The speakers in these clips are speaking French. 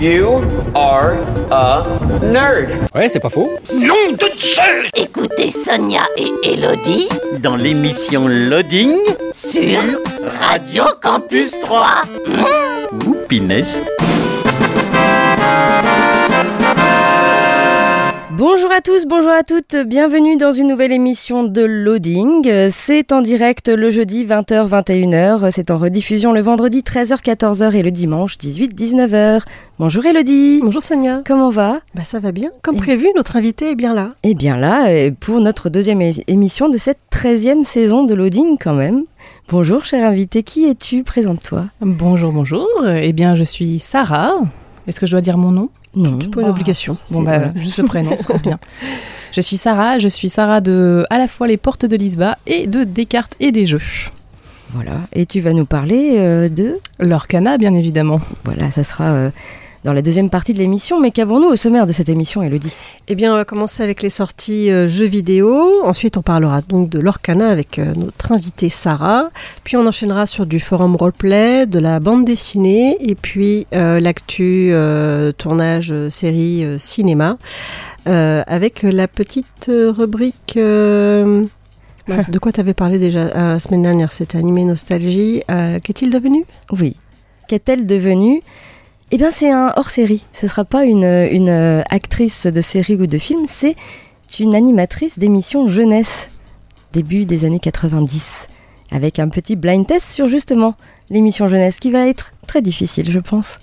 You are a nerd. Ouais, c'est pas faux. Nom de Zeus Écoutez Sonia et Elodie Dans l'émission Loading, sur Radio Campus 3. ou Pinès. Bonjour à tous, bonjour à toutes, bienvenue dans une nouvelle émission de Loading. C'est en direct le jeudi 20h-21h, c'est en rediffusion le vendredi 13h-14h et le dimanche 18-19h. Bonjour Elodie. Bonjour Sonia. Comment va? Bah ça va bien. Comme prévu, notre invité est bien là. Eh bien là, euh, pour notre deuxième émission de cette 13e saison de Loading quand même. Bonjour cher invité, qui es-tu? Présente-toi. Bonjour, bonjour. Eh bien, je suis Sarah. Est-ce que je dois dire mon nom? Non. C'est pas une obligation. Bon, bah, juste le prénom sera bien. Je suis Sarah. Je suis Sarah de à la fois les portes de Lisba et de Descartes et des jeux. Voilà, et tu vas nous parler euh, de... L'Orcana, bien évidemment. Voilà, ça sera euh, dans la deuxième partie de l'émission, mais qu'avons-nous au sommaire de cette émission Elodie? Eh bien, on va commencer avec les sorties euh, jeux vidéo. Ensuite, on parlera donc de l'Orcana avec euh, notre invitée Sarah. Puis, on enchaînera sur du forum roleplay, de la bande dessinée, et puis euh, l'actu tournage série cinéma, avec la petite rubrique. de quoi tu avais parlé déjà euh, la semaine dernière? C'était Animé Nostalgie. Euh, Qu'est-il devenu? Oui. Qu'est-elle devenue? Eh bien, c'est un hors-série. Ce ne sera pas une, une euh, actrice de série ou de film, c'est une animatrice d'émission jeunesse, début des années 90, avec un petit blind test sur justement l'émission jeunesse, qui va être très difficile, je pense.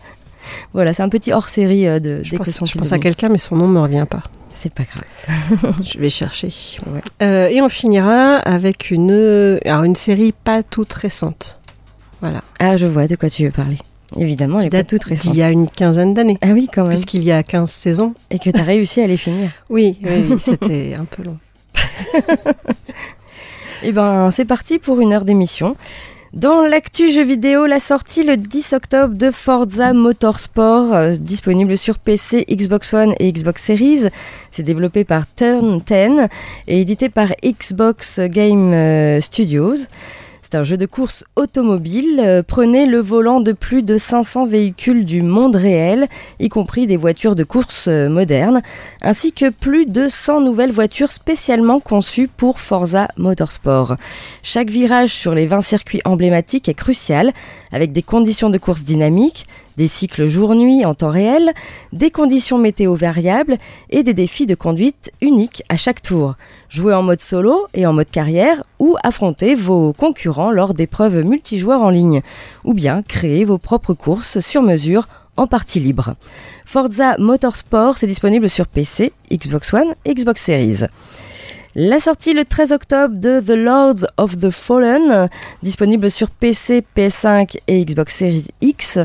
Voilà, c'est un petit hors-série euh, de Je pense, je pense à quelqu'un, mais son nom ne me revient pas. C'est pas grave. Je vais chercher. Ouais. Euh, et on finira avec une, alors une série pas toute récente. Voilà. Ah, je vois de quoi tu veux parler. Évidemment, elle Qui date toute récente. d'il y a une quinzaine d'années. Ah oui, quand même. Puisqu'il y a 15 saisons. Et que tu as réussi à les finir. Oui, c'était un peu long. Eh ben, c'est parti pour une heure d'émission. Dans l'actu jeu vidéo, la sortie le 10 octobre de Forza Motorsport, euh, disponible sur PC, Xbox One et Xbox Series. C'est développé par Turn 10 et édité par Xbox Game euh, Studios. Un jeu de course automobile. Euh, Prenez le volant de plus de 500 véhicules du monde réel, y compris des voitures de course euh, modernes, ainsi que plus de 100 nouvelles voitures spécialement conçues pour Forza Motorsport. Chaque virage sur les 20 circuits emblématiques est crucial, avec des conditions de course dynamiques, des cycles jour-nuit en temps réel, des conditions météo variables et des défis de conduite uniques à chaque tour. Jouez en mode solo et en mode carrière ou affrontez vos concurrents lors d'épreuves multijoueurs en ligne, ou bien créez vos propres courses sur mesure en partie libre. Forza Motorsport, c'est disponible sur PC, Xbox One et Xbox Series. La sortie le 13 octobre de The Lords of the Fallen, disponible sur PC, PS5 et Xbox Series X.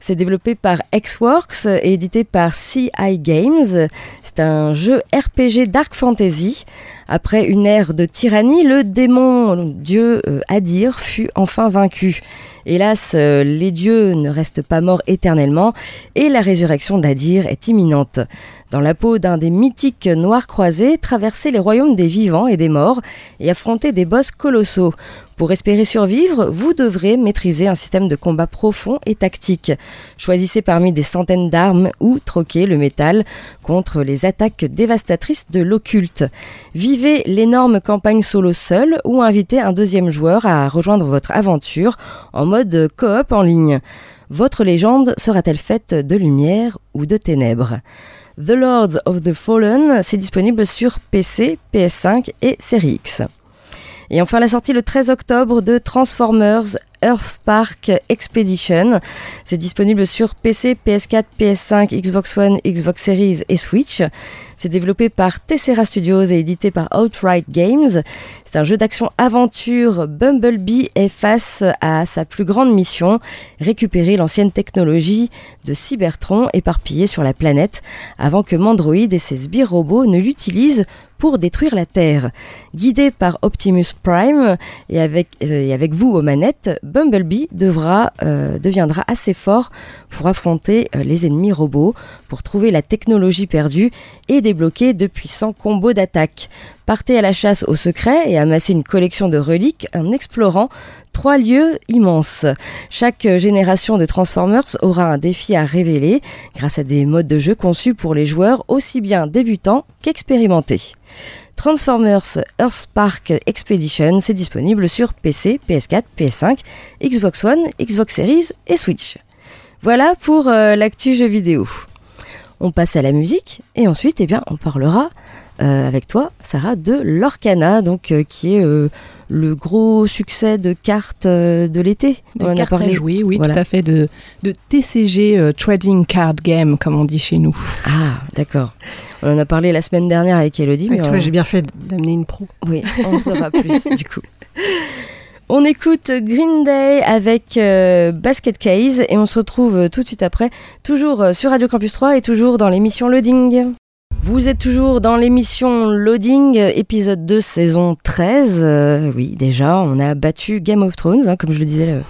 C'est développé par Xworks et édité par CI Games. C'est un jeu RPG Dark Fantasy. Après une ère de tyrannie, le démon dieu euh, Adir fut enfin vaincu. Hélas, euh, les dieux ne restent pas morts éternellement et la résurrection d'Adir est imminente. Dans la peau d'un des mythiques noirs croisés, traverser les royaumes des vivants et des morts et affronter des boss colossaux. Pour espérer survivre, vous devrez maîtriser un système de combat profond et tactique. Choisissez parmi des centaines d'armes ou troquez le métal contre les attaques dévastatrices de l'occulte. Vivez l'énorme campagne solo seul ou invitez un deuxième joueur à rejoindre votre aventure en mode coop en ligne. Votre légende sera-t-elle faite de lumière ou de ténèbres? The Lords of the Fallen, c'est disponible sur PC, PS5 et Series X. Et enfin la sortie le 13 octobre de Transformers Earthspark Expedition. C'est disponible sur PC, PS4, PS5, Xbox One, Xbox Series et Switch. C'est développé par Tessera Studios et édité par Outright Games. C'est un jeu d'action-aventure. Bumblebee est face à sa plus grande mission, récupérer l'ancienne technologie de Cybertron éparpillée sur la planète avant que Mandroid et ses sbires robots ne l'utilisent pour détruire la Terre. Guidé par Optimus Prime et avec, euh, vous aux manettes, Bumblebee devra, euh, deviendra assez fort pour affronter euh, les ennemis robots, pour trouver la technologie perdue et débloquer de puissants combos d'attaque. Partez à la chasse au secret et amassez une collection de reliques en explorant trois lieux immenses. Chaque génération de Transformers aura un défi à révéler grâce à des modes de jeu conçus pour les joueurs aussi bien débutants qu'expérimentés. Transformers Earthspark Expedition, c'est disponible sur PC, PS4, PS5, Xbox One, Xbox Series et Switch. Voilà pour euh, l'actu jeu vidéo. On passe à la musique et ensuite eh bien, on parlera euh, avec toi, Sarah, de l'Orcana, donc euh, qui est euh, le gros succès de cartes euh, de l'été. De On en a cartes à parlé. jouer, oui, Voilà. tout à fait, de, de TCG euh, Trading Card Game, comme on dit chez nous. Ah, d'accord. On en a parlé la semaine dernière avec Elodie. Mais tu vois, on- j'ai bien fait d'amener une pro. Oui, on saura plus du coup. On écoute Green Day avec euh, Basket Case et on se retrouve tout de suite après, toujours sur Radio Campus 3 et toujours dans l'émission Loading. Vous êtes toujours dans l'émission Loading, épisode 2, saison 13. Euh, oui, déjà, on a battu Game of Thrones, hein, comme je le disais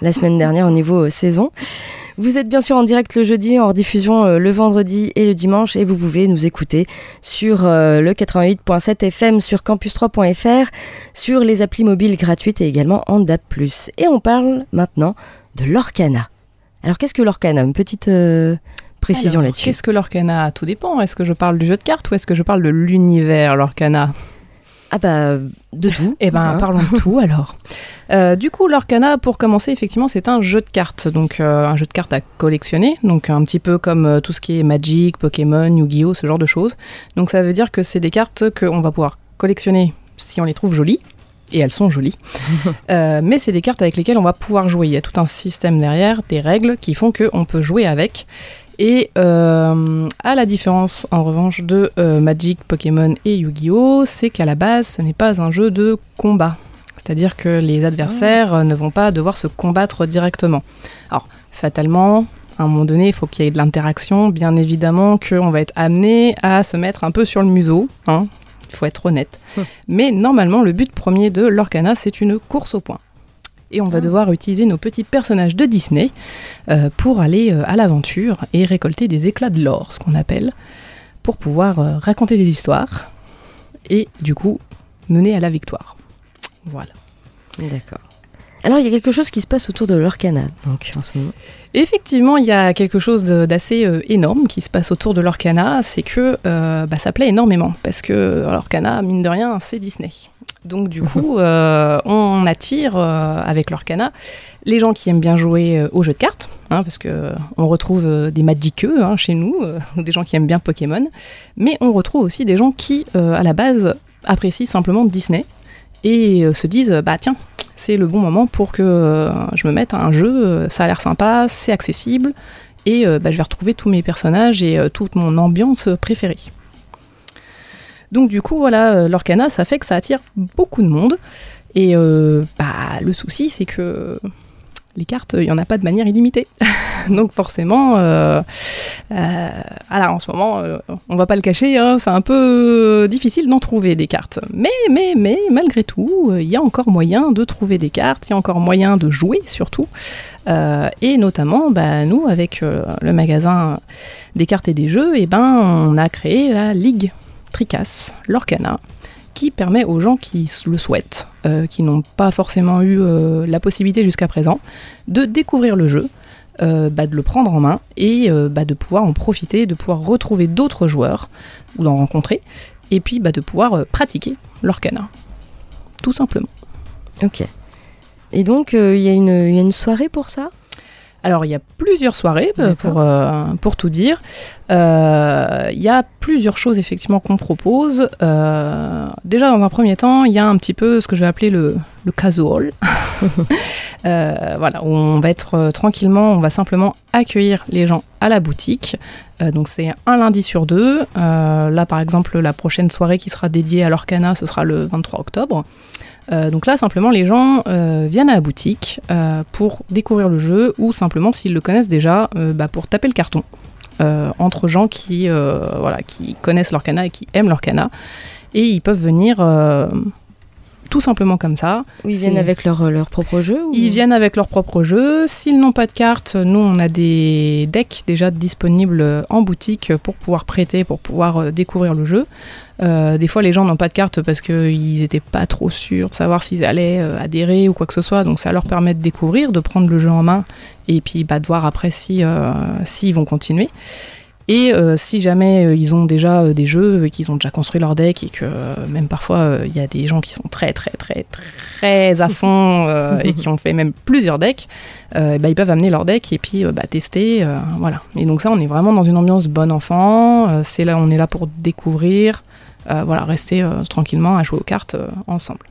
la semaine dernière au niveau euh, saison. Vous êtes bien sûr en direct le jeudi, en rediffusion euh, le vendredi et le dimanche, et vous pouvez nous écouter sur le 88.7 FM, sur campus3.fr, sur les applis mobiles gratuites et également en DAB+. Et on parle maintenant de l'Orcana. Alors qu'est-ce que l'Orcana? Une petite précision là-dessus. Qu'est-ce que l'Orcana Tout dépend? Est-ce que je parle du jeu de cartes ou est-ce que je parle de l'univers l'Orcana? Ah bah, de tout. Eh ben, parlons de tout alors. Euh, du coup, l'Orcana, pour commencer, effectivement, c'est un jeu de cartes, donc euh, un jeu de cartes à collectionner, donc un petit peu comme euh, tout ce qui est Magic, Pokémon, Yu-Gi-Oh, ce genre de choses. Donc ça veut dire que c'est des cartes qu'on va pouvoir collectionner si on les trouve jolies. Et elles sont jolies. Euh, mais c'est des cartes avec lesquelles on va pouvoir jouer. Il y a tout un système derrière, des règles qui font qu'on peut jouer avec. Et euh, à la différence, en revanche, de euh, Magic, Pokémon et Yu-Gi-Oh, c'est qu'à la base, ce n'est pas un jeu de combat. C'est-à-dire que les adversaires euh, ne vont pas devoir se combattre directement. Alors, fatalement, à un moment donné, il faut qu'il y ait de l'interaction. Bien évidemment qu'on va être amené à se mettre un peu sur le museau. hein. Il faut être honnête. Mais normalement, le but premier de l'Orcana, c'est une course au point. Et on va devoir utiliser nos petits personnages de Disney euh, pour aller euh, à l'aventure et récolter des éclats de l'or, ce qu'on appelle, pour pouvoir euh, raconter des histoires et du coup mener à la victoire. Voilà. D'accord. Alors il y a quelque chose qui se passe autour de l'Orcana, donc en ce moment. Effectivement, il y a quelque chose d'assez euh, énorme qui se passe autour de l'Orcana, c'est que euh, bah, ça plaît énormément, parce que euh, l'Orcana, mine de rien, c'est Disney. Donc du coup, euh, on attire avec l'Orcana les gens qui aiment bien jouer aux jeux de cartes, hein, parce que on retrouve des magiqueux hein, chez nous, ou des gens qui aiment bien Pokémon, mais on retrouve aussi des gens qui, à la base, apprécient simplement Disney et se disent, bah tiens, c'est le bon moment pour que euh, je me mette à un jeu, euh, ça a l'air sympa, c'est accessible, et euh, bah, je vais retrouver tous mes personnages et toute mon ambiance préférée. Donc du coup, voilà, l'Orcana, ça fait que ça attire beaucoup de monde, et bah, le souci, c'est que les cartes, il n'y en a pas de manière illimitée. Donc forcément, euh, euh, voilà, en ce moment, euh, on va pas le cacher, hein, c'est un peu difficile d'en trouver des cartes. Mais, mais, malgré tout, euh, il y a encore moyen de trouver des cartes, il y a encore moyen de jouer surtout. Euh, et notamment, bah, nous, avec euh, le magasin des cartes et des jeux, et ben, on a créé la Ligue Tricas, l'Orcana, qui permet aux gens qui le souhaitent, euh, qui n'ont pas forcément eu euh, la possibilité jusqu'à présent, de découvrir le jeu, euh, bah, de le prendre en main et bah, de pouvoir en profiter, de pouvoir retrouver d'autres joueurs ou d'en rencontrer, et puis bah, de pouvoir pratiquer l'Orcana, tout simplement. Ok. Et donc il y a une soirée pour ça? Alors, il y a plusieurs soirées, euh, pour, euh, pour tout dire. Euh, Il y a plusieurs choses, effectivement, qu'on propose. Euh, déjà, dans un premier temps, il y a un petit peu ce que je vais appeler le, le casual. Voilà, où on va être tranquillement, on va simplement accueillir les gens à la boutique. Donc c'est un lundi sur deux. Là, par exemple, la prochaine soirée qui sera dédiée à l'Orcana, ce sera le 23 octobre. Euh, donc là, simplement, les gens euh, viennent à la boutique euh, pour découvrir le jeu ou simplement, s'ils le connaissent déjà, bah, pour taper le carton entre gens qui, qui connaissent l'Orcana et qui aiment l'Orcana. Et ils peuvent venir tout simplement comme ça. Ou ils viennent avec leur, leur propre jeu ou- Ils viennent avec leur propre jeu. S'ils n'ont pas de cartes, nous, on a des decks déjà disponibles en boutique pour pouvoir prêter, pour pouvoir euh, découvrir le jeu. Euh, des fois, les gens n'ont pas de cartes parce qu'ils n'étaient pas trop sûrs de savoir s'ils allaient euh, adhérer ou quoi que ce soit. Donc, ça leur permet de découvrir, de prendre le jeu en main et puis bah, de voir après si, euh, s'ils vont continuer. Et euh, si jamais euh, ils ont déjà euh, des jeux et qu'ils ont déjà construit leur deck et que même parfois il y a des gens qui sont très très très très à fond et qui ont fait même plusieurs decks, bah, ils peuvent amener leur deck et puis bah, tester, voilà. Et donc ça, on est vraiment dans une ambiance bon enfant. c'est là, on est là pour découvrir, euh, voilà, rester euh, tranquillement à jouer aux cartes euh, ensemble.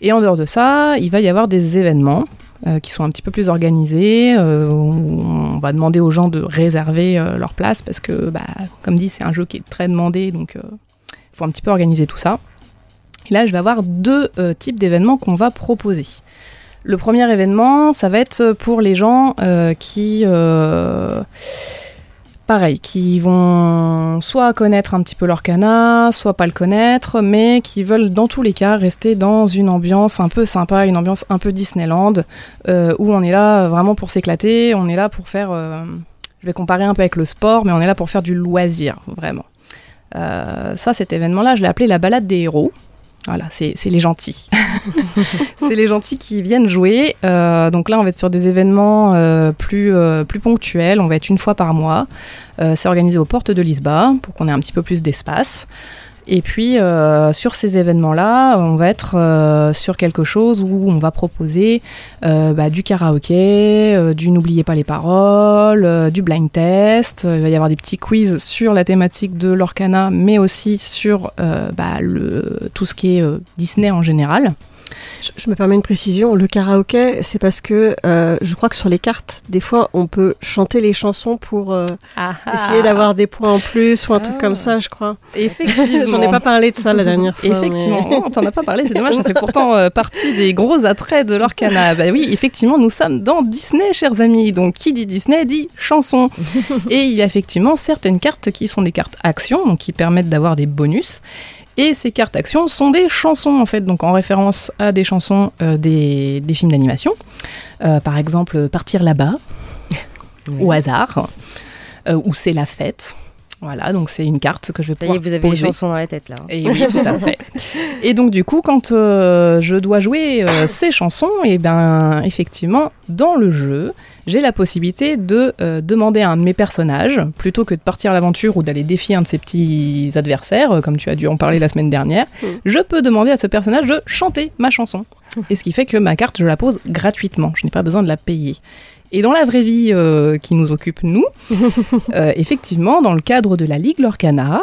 Et en dehors de ça, il va y avoir des événements euh, qui sont un petit peu plus organisés. euh, on va demander aux gens de réserver euh, leur place parce que, bah, comme dit, c'est un jeu qui est très demandé, donc il faut un petit peu organiser tout ça. Et là, je vais avoir deux euh, types d'événements qu'on va proposer. Le premier événement, ça va être pour les gens euh, qui, euh, pareil, qui vont soit connaître un petit peu l'Orcana, soit pas le connaître, mais qui veulent dans tous les cas rester dans une ambiance un peu sympa, une ambiance un peu Disneyland, euh, où on est là vraiment pour s'éclater, on est là pour faire, euh, je vais comparer un peu avec le sport, mais on est là pour faire du loisir, vraiment. Euh, ça, cet événement-là, je l'ai appelé la balade des héros. Voilà, c'est les gentils. c'est les gentils qui viennent jouer. Euh, donc là, on va être sur des événements euh, plus, euh, plus ponctuels. On va être une fois par mois. C'est organisé aux portes de Lisba pour qu'on ait un petit peu plus d'espace. Et puis, euh, sur ces événements-là, on va être euh, sur quelque chose où on va proposer euh, bah, du karaoké, du n'oubliez pas les paroles, du blind test. Il va y avoir des petits quiz sur la thématique de l'Orcana, mais aussi sur bah, tout ce qui est Disney en général. Je, je me permets une précision. Le karaoké, c'est parce que euh, je crois que sur les cartes, des fois, on peut chanter les chansons pour euh, essayer d'avoir des points en plus ou un truc comme ça, je crois. Effectivement. J'en ai pas parlé de ça la dernière fois. Effectivement, mais- on t'en a pas parlé, c'est dommage, ça fait pourtant euh, partie des gros attraits de l'Orcana. Bah oui, effectivement, nous sommes dans Disney, chers amis. Donc, qui dit Disney dit chanson. Et il y a effectivement certaines cartes qui sont des cartes action, donc qui permettent d'avoir des bonus. Et ces cartes action sont des chansons, en fait, donc en référence à des chansons euh, des, des films d'animation. Euh, par exemple, Partir là-bas, au hasard, euh, ou C'est la fête. Voilà, donc c'est une carte que je vais Ça y est, pouvoir vous avez les poser. chansons dans la tête là. hein. Et oui, tout à fait. Et donc du coup, quand euh, je dois jouer ces chansons, et ben effectivement, dans le jeu, j'ai la possibilité de euh, demander à un de mes personnages, plutôt que de partir à l'aventure ou d'aller défier un de ses petits adversaires, euh, comme tu as dû en parler la semaine dernière, je peux demander à ce personnage de chanter ma chanson. Et ce qui fait que ma carte, je la pose gratuitement. Je n'ai pas besoin de la payer. Et dans la vraie vie euh, qui nous occupe, nous, euh, effectivement, dans le cadre de la Ligue Lorcana,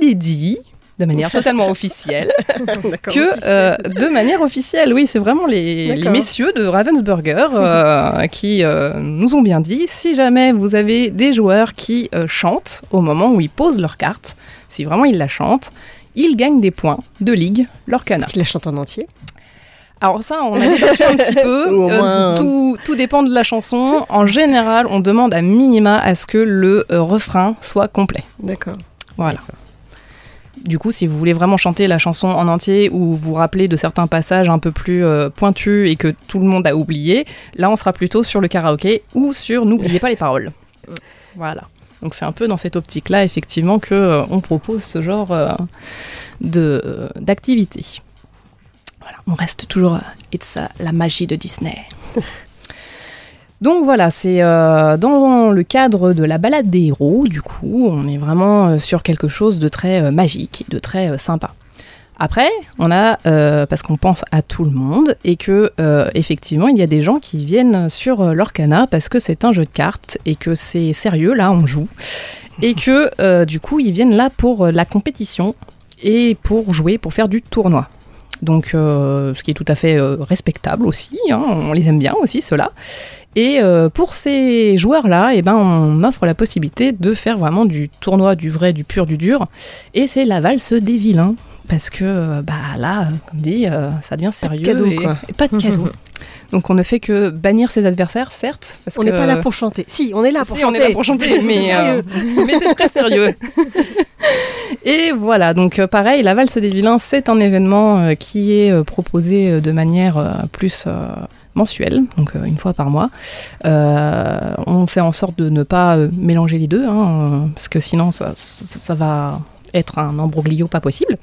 il est dit, de manière totalement officielle, que euh, de manière officielle, oui, c'est vraiment les, messieurs de Ravensburger euh, qui euh, nous ont bien dit, si jamais vous avez des joueurs qui chantent au moment où ils posent leur carte, si vraiment ils la chantent, ils gagnent des points de Ligue Lorcana. Qui la chante en entier? Alors ça, on a débattu un petit peu. Moins, euh, tout, tout dépend de la chanson. En général, on demande à minima à ce que le euh, refrain soit complet. D'accord. Voilà. Du coup, si vous voulez vraiment chanter la chanson en entier ou vous rappeler de certains passages un peu plus euh, pointus et que tout le monde a oublié, là, on sera plutôt sur le karaoké ou sur N'oubliez pas les paroles. Voilà. Donc c'est un peu dans cette optique-là, effectivement, que euh, on propose ce genre euh, de d'activité. Voilà, on reste toujours. It's euh, la magie de Disney. Donc voilà, c'est euh, dans le cadre de la balade des héros, du coup, on est vraiment euh, sur quelque chose de très euh, magique de très sympa. Après, on a, parce qu'on pense à tout le monde, et que effectivement, il y a des gens qui viennent sur euh, l'Orcana parce que c'est un jeu de cartes et que c'est sérieux, là, on joue, et que du coup, ils viennent là pour la compétition et pour jouer, pour faire du tournoi. Donc, ce qui est tout à fait respectable aussi, hein, on les aime bien aussi, ceux-là. Et euh, pour ces joueurs-là, eh ben, on offre la possibilité de faire vraiment du tournoi, du vrai, du pur, du dur. Et c'est la valse des vilains. Parce que euh, bah, là, comme dit, euh, ça devient sérieux. cadeau, et, quoi. et pas de cadeau. Donc on ne fait que bannir ses adversaires, certes. Parce On n'est pas là pour chanter. Si, on est là pour si, on chanter. est là pour chanter, mais, C'est sérieux. euh, mais c'est très sérieux. Et voilà, donc euh, pareil, la valse des vilains, c'est un événement euh, qui est proposé de manière plus mensuelle, donc une fois par mois. Euh, on fait en sorte de ne pas mélanger les deux, hein, parce que sinon ça, ça- ça va être un embroglio pas possible.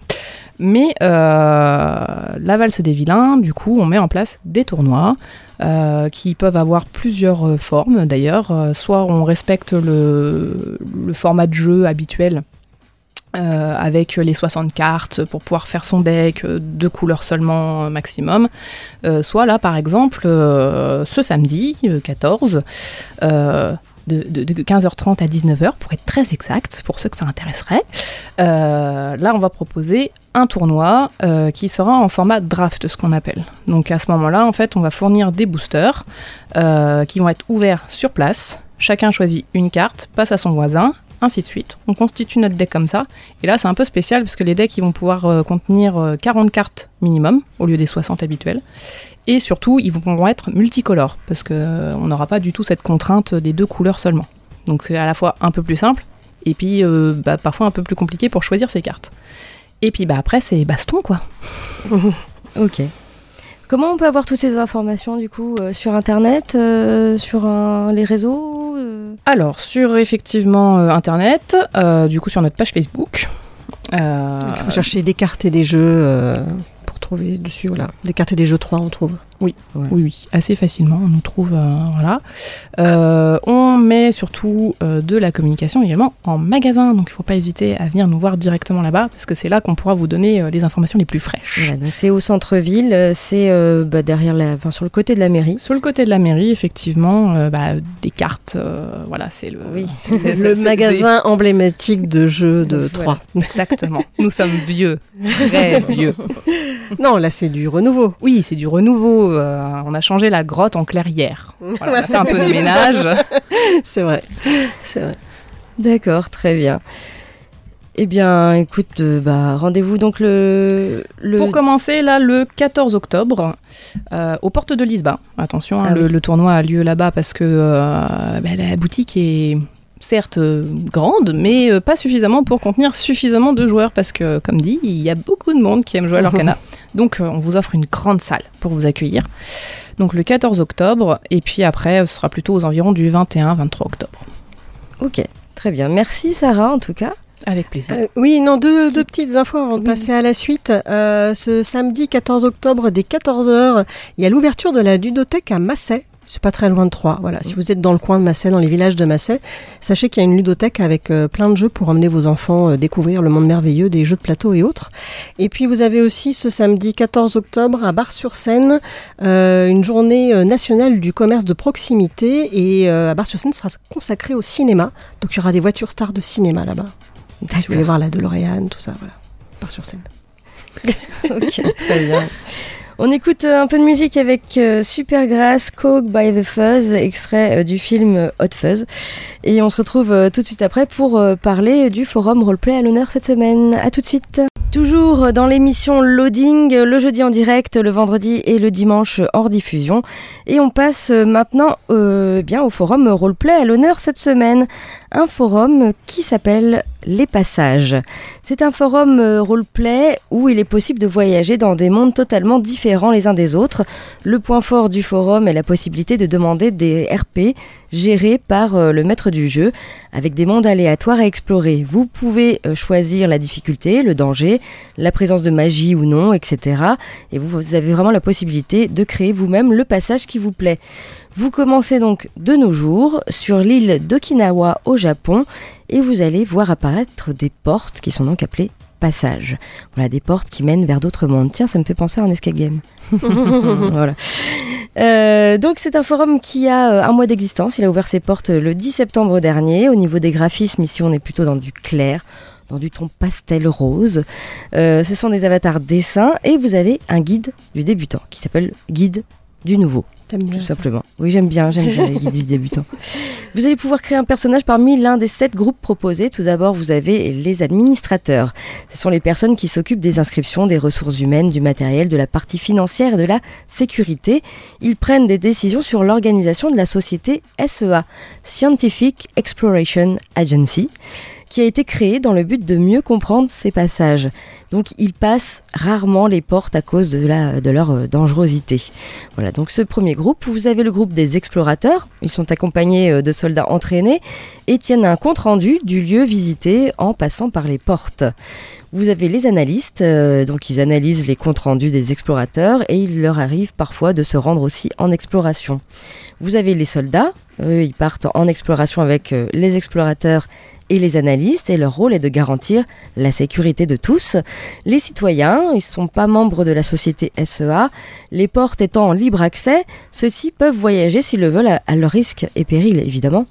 Mais euh, la valse des vilains, du coup, on met en place des tournois euh, qui peuvent avoir plusieurs euh, formes d'ailleurs. Euh, soit on respecte le, format de jeu habituel avec les 60 cartes pour pouvoir faire son deck, deux couleurs seulement maximum. Soit là, par exemple, ce samedi euh, 14, euh, de, de- de 15h30 à 19h, pour être très exact, pour ceux que ça intéresserait. Euh, là, on va proposer un tournoi euh, qui sera en format draft, ce qu'on appelle. Donc à ce moment-là, en fait, on va fournir des boosters euh, qui vont être ouverts sur place. Chacun choisit une carte, passe à son voisin, ainsi de suite. On constitue notre deck comme ça. Et là, c'est un peu spécial parce que les decks ils vont pouvoir contenir euh, 40 cartes minimum au lieu des 60 habituelles. Et surtout, ils vont être multicolores parce qu'on n'aura pas du tout cette contrainte des deux couleurs seulement. Donc c'est à la fois un peu plus simple et puis euh, bah, parfois un peu plus compliqué pour choisir ses cartes. Et puis bah, après, c'est baston quoi. Ok. Comment on peut avoir toutes ces informations du coup euh, sur internet, euh, sur un- les réseaux euh? Alors, sur effectivement euh, Internet, euh, du coup sur notre page Facebook. euh, Il faut chercher des cartes et des jeux euh, pour trouver dessus. Voilà. Des cartes et des jeux 3, on trouve. Oui, oui, oui, assez facilement, on nous trouve, euh, voilà. Euh, on met surtout euh, de la communication également en magasin, donc il ne faut pas hésiter à venir nous voir directement là-bas, parce que c'est là qu'on pourra vous donner euh, les informations les plus fraîches. Voilà, donc c'est au centre-ville, c'est euh, bah, derrière la, enfin, sur le côté de la mairie. Sur le côté de la mairie, effectivement, euh, bah, des cartes, euh, voilà, c'est le, Oui. c'est- c'est- Le c'est- magasin emblématique de jeux de Voilà. 3. Exactement. Nous sommes vieux, très vieux. Non, là, c'est du renouveau. Oui, c'est du renouveau. euh, on a changé la grotte en clairière. Voilà, on a fait un peu de ménage. C'est vrai. C'est vrai. D'accord, très bien. Eh bien, écoute, euh, bah, rendez-vous donc le, le... Pour commencer, là, le 14 octobre, euh, aux portes de Lisba. Attention, hein, Ah le, oui. le tournoi a lieu là-bas parce que euh, bah, la boutique est certes euh, grande, mais euh, pas suffisamment pour contenir suffisamment de joueurs parce que, comme dit, il y a beaucoup de monde qui aime jouer à l'Orcana. Donc, euh, on vous offre une grande salle pour vous accueillir. Donc, le 14 octobre, et puis après, ce sera plutôt aux environs du 21-23 octobre. Ok, très bien. Merci Sarah en tout cas. Avec plaisir. Euh, oui, non, deux, deux petites infos avant de passer à la suite. Euh, ce samedi 14 octobre, dès 14h, il y a l'ouverture de la ludothèque à Massay. C'est pas très loin de Troyes. Voilà. Si vous êtes dans le coin de Massay, dans les villages de Massay, sachez qu'il y a une ludothèque avec euh, plein de jeux pour emmener vos enfants euh, découvrir le monde merveilleux des jeux de plateau et autres. Et puis vous avez aussi ce samedi 14 octobre à Bar-sur-Seine euh, une journée nationale du commerce de proximité et à Bar-sur-Seine sera consacrée au cinéma. Donc il y aura des voitures stars de cinéma là-bas. Si vous voulez voir la DeLorean, tout ça, voilà. Bar-sur-Seine. ok, très bien. On écoute euh, un peu de musique avec euh, Supergrass, Coke by the Fuzz, extrait euh, du film Hot Fuzz. Et on se retrouve tout de suite après pour parler du forum Roleplay à l'honneur cette semaine. A tout de suite. Toujours dans l'émission Loading, le jeudi en direct, le vendredi et le dimanche hors diffusion. Et on passe maintenant bien au forum Roleplay à l'honneur cette semaine. Un forum qui s'appelle Les Passages. C'est un forum euh, roleplay où il est possible de voyager dans des mondes totalement différents les uns des autres. Le point fort du forum est la possibilité de demander des RP gérés par euh, le maître du jeu, avec des mondes aléatoires à explorer. Vous pouvez euh, choisir la difficulté, le danger, la présence de magie ou non, etc. Et vous, vous avez vraiment la possibilité de créer vous-même le passage qui vous plaît. Vous commencez donc de nos jours sur l'île d'Okinawa au Japon et vous allez voir apparaître des portes qui sont donc appelées passages. Voilà, des portes qui mènent vers d'autres mondes. Tiens, ça me fait penser à un escape game. voilà. Euh, donc c'est un forum qui a euh, un mois d'existence. Il a ouvert ses portes le 10 septembre dernier. Au niveau des graphismes, ici on est plutôt dans du clair, dans du ton pastel rose. Euh, ce sont des avatars dessins et vous avez un guide du débutant qui s'appelle Guide du nouveau. T'aimes bien Tout ça simplement. Oui, j'aime bien, j'aime bien les guides du débutant. Vous allez pouvoir créer un personnage parmi l'un des sept groupes proposés. Tout d'abord, vous avez les administrateurs. Ce sont les personnes qui s'occupent des inscriptions, des ressources humaines, du matériel, de la partie financière et de la sécurité. Ils prennent des décisions sur l'organisation de la société SEA, Scientific Exploration Agency qui a été créée dans le but de mieux comprendre ces passages. Donc ils passent rarement les portes à cause de leur euh, dangerosité. Voilà, donc ce premier groupe, vous avez le groupe des explorateurs. Ils sont accompagnés euh, de soldats entraînés et tiennent un compte-rendu du lieu visité en passant par les portes. Vous avez les analystes, euh, donc ils analysent les comptes rendus des explorateurs et il leur arrive parfois de se rendre aussi en exploration. Vous avez les soldats, eux ils partent en exploration avec euh, les explorateurs et les analystes et leur rôle est de garantir la sécurité de tous. Les citoyens, ils ne sont pas membres de la société SEA, les portes étant en libre accès, ceux-ci peuvent voyager s'ils le veulent à, leur risque et péril évidemment.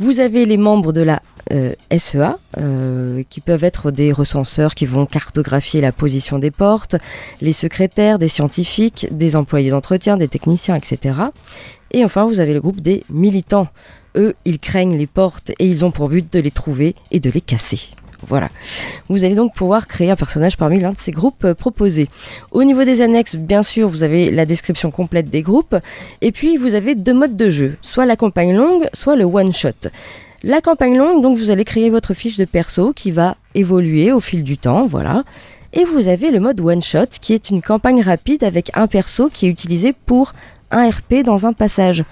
Vous avez les membres de la euh, SEA, euh, qui peuvent être des recenseurs qui vont cartographier la position des portes, les secrétaires, des scientifiques, des employés d'entretien, des techniciens, etc. Et enfin, vous avez le groupe des militants. Eux, ils craignent les portes et ils ont pour but de les trouver et de les casser. Voilà. Vous allez donc pouvoir créer un personnage parmi l'un de ces groupes euh, proposés. Au niveau des annexes, bien sûr, vous avez la description complète des groupes. Et puis, vous avez deux modes de jeu. Soit la campagne longue, soit le one-shot. La campagne longue, donc vous allez créer votre fiche de perso qui va évoluer au fil du temps, voilà. Et vous avez le mode one shot qui est une campagne rapide avec un perso qui est utilisé pour un RP dans un passage.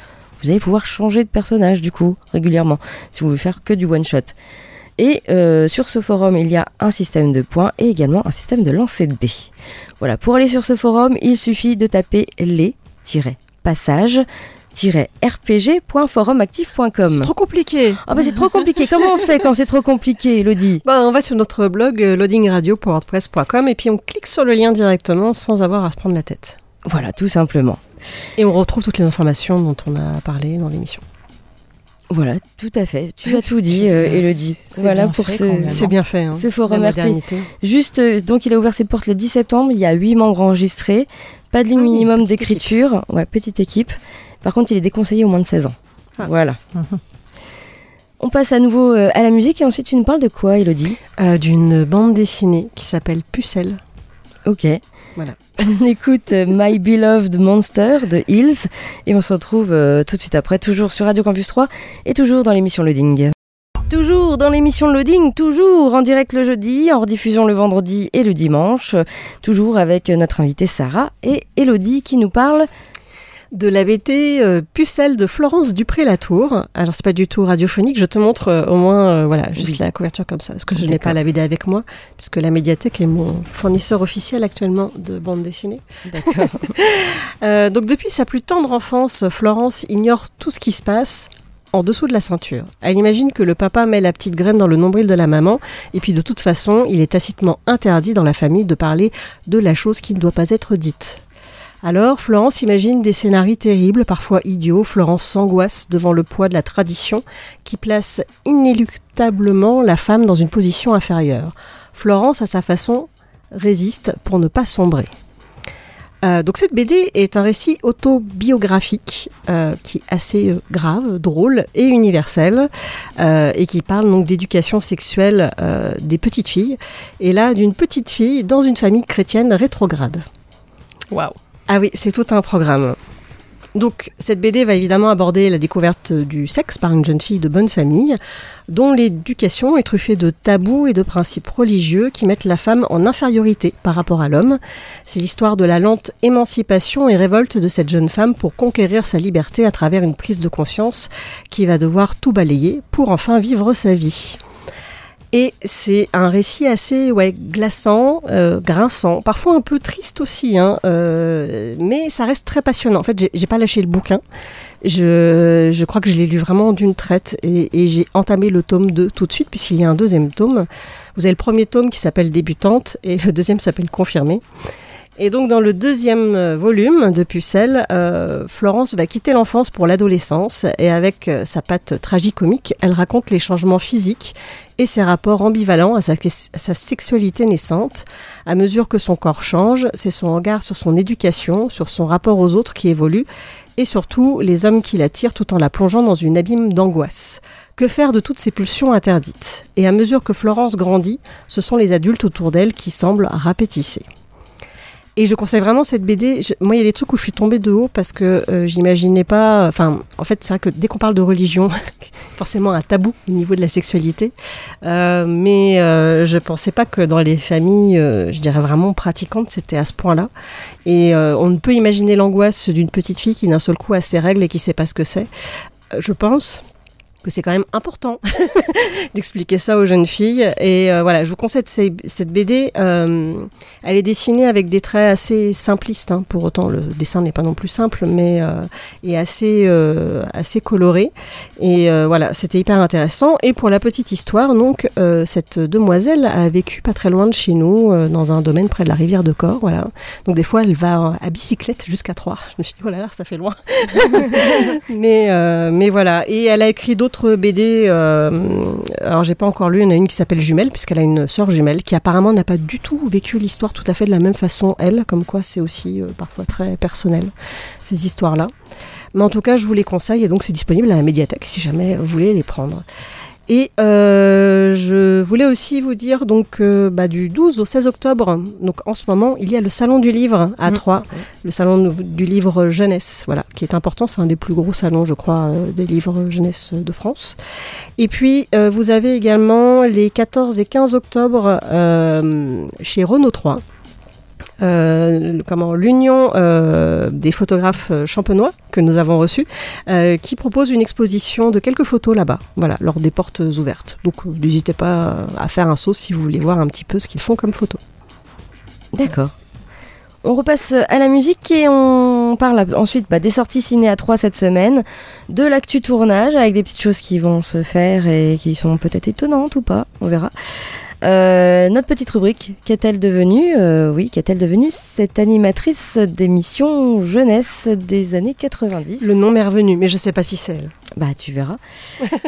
Vous allez pouvoir changer de personnage du coup régulièrement si vous voulez faire que du one shot. Et euh, sur ce forum, il y a un système de points et également un système de lancer de dés. Voilà, pour aller sur ce forum, il suffit de taper les-passages rpg.forumactif.com. C'est trop compliqué. Ah bah c'est trop compliqué. Comment on fait quand c'est trop compliqué, Elodie? Bah, on va sur notre blog euh, loadingradio.wordpress.com et puis on clique sur le lien directement sans avoir à se prendre la tête. Voilà, tout simplement. Et on retrouve toutes les informations dont on a parlé dans l'émission. Voilà, tout à fait. Tu as tout dit, euh, Elodie. C'est Voilà bien pour fait ce. C'est bien fait. Hein. ce forum RP. Juste, euh, donc il a ouvert ses portes le 10 septembre. Il y a 8 membres enregistrés. Pas de ligne Ah minimum d'écriture. Ouais, petite équipe. Par contre, il est déconseillé au moins de 16 ans. Ah. Voilà. On passe à nouveau euh, à la musique et ensuite tu nous parles de quoi, Elodie Euh, D'une bande dessinée qui s'appelle Pucelle. Ok. On écoute euh, My Beloved Monster de Hills. Et on se retrouve euh, tout de suite après, toujours sur Radio Campus 3 et toujours dans l'émission Loading. Toujours dans l'émission Loading, toujours en direct le jeudi, en rediffusion le vendredi et le dimanche, toujours avec notre invitée Sarah et Elodie qui nous parle de la BT euh, Pucelle de Florence Dupré-Latour. Alors c'est pas du tout radiophonique, je te montre euh, au moins euh, voilà, juste Oui. la couverture comme ça, parce que je n'ai pas la BD avec moi, puisque la médiathèque est mon fournisseur officiel actuellement de bande dessinée. D'accord. Donc depuis sa plus tendre enfance, Florence ignore tout ce qui se passe en dessous de la ceinture. Elle imagine que le papa met la petite graine dans le nombril de la maman, et puis de toute façon, il est tacitement interdit dans la famille de parler de la chose qui ne doit pas être dite. Alors, Florence imagine des scénarios terribles, parfois idiots. Florence s'angoisse devant le poids de la tradition qui place inéluctablement la femme dans une position inférieure. Florence, à sa façon, résiste pour ne pas sombrer. Euh, donc cette BD est un récit autobiographique euh, qui est assez euh, grave, drôle et universel et qui parle donc d'éducation sexuelle des petites filles et là d'une petite fille dans une famille chrétienne rétrograde. Waouh. Ah oui, c'est tout un programme. Donc, cette BD va évidemment aborder la découverte du sexe par une jeune fille de bonne famille, dont l'éducation est truffée de tabous et de principes religieux qui mettent la femme en infériorité par rapport à l'homme. C'est l'histoire de la lente émancipation et révolte de cette jeune femme pour conquérir sa liberté à travers une prise de conscience qui va devoir tout balayer pour enfin vivre sa vie. Et c'est un récit assez ouais, glaçant, euh, grinçant, parfois un peu triste aussi, hein, euh, mais ça reste très passionnant. En fait, j'ai- pas lâché le bouquin. Je, je crois que je l'ai lu vraiment d'une traite et, et j'ai entamé le tome 2 tout de suite, puisqu'il y a un deuxième tome. Vous avez le premier tome qui s'appelle Débutante et le deuxième s'appelle Confirmé. Et donc dans le deuxième euh, volume de Pucelle, euh, Florence va quitter l'enfance pour l'adolescence et avec euh, sa patte tragicomique, elle raconte les changements physiques et ses rapports ambivalents à sa, sexualité naissante. À mesure que son corps change, c'est son regard sur son éducation, sur son rapport aux autres qui évolue et surtout les hommes qui l'attirent tout en la plongeant dans une abîme d'angoisse. Que faire de toutes ces pulsions interdites? Et à mesure que Florence grandit, ce sont les adultes autour d'elle qui semblent rapétisser. Et je conseille vraiment cette BD. Je- moi, il y a des trucs où je suis tombée de haut parce que euh, j'imaginais pas. Enfin, en fait, c'est vrai que dès qu'on parle de religion, forcément un tabou au niveau de la sexualité. Euh, mais euh, je pensais pas que dans les familles, euh, je dirais vraiment pratiquantes, c'était à ce point-là. Et euh, on ne peut imaginer l'angoisse d'une petite fille qui d'un seul coup a ses règles et qui sait pas ce que c'est. Je pense que c'est quand même important d'expliquer ça aux jeunes filles. Et euh, voilà, je vous conseille cette BD. euh, elle est dessinée avec des traits assez simplistes. hein. Pour autant, le dessin n'est pas non plus simple, mais euh, est assez, assez coloré. Et voilà, c'était hyper intéressant. Et pour la petite histoire, donc, cette demoiselle a vécu pas très loin de chez nous, dans un domaine près de la rivière de Corps. Voilà. Donc des fois, elle va à bicyclette jusqu'à Troyes. Je me suis dit, oh là là, ça fait loin. mais, mais voilà. Et elle a écrit d'autres BD. euh, alors, j'ai pas encore lu. Il y en a une qui s'appelle Jumelle, puisqu'elle a une sœur jumelle qui apparemment n'a pas du tout vécu l'histoire tout à fait de la même façon, elle. Comme quoi, c'est aussi euh, parfois très personnel, ces histoires-là. Mais en tout cas, je vous les conseille. Et donc, c'est disponible à la médiathèque si jamais vous voulez les prendre. Et euh, je voulais aussi vous dire donc euh, bah, du 12 au 16 octobre, donc en ce moment, il y a le salon du livre à Mm. Troyes, le salon du livre jeunesse, voilà, qui est important, c'est un des plus gros salons, je crois, euh, des livres jeunesse de France. Et puis euh, vous avez également les 14 et 15 octobre euh, chez Renault 3. Euh, comment l'union euh, des photographes euh, champenois que nous avons reçus euh, qui propose une exposition de quelques photos là-bas, voilà, lors des portes ouvertes. Donc n'hésitez pas à faire un saut si vous voulez voir un petit peu ce qu'ils font comme photos. D'accord. On repasse à la musique et on parle ensuite bah, des sorties ciné à 3 cette semaine, de l'actu tournage avec des petites choses qui vont se faire et qui sont peut-être étonnantes ou pas, on verra. Euh, notre petite rubrique, qu'est-elle devenue Euh, Oui, qu'est-elle devenue Cette animatrice d'émission jeunesse des années 90. Le nom m'est revenu, mais je sais pas si c'est elle. Bah, tu verras.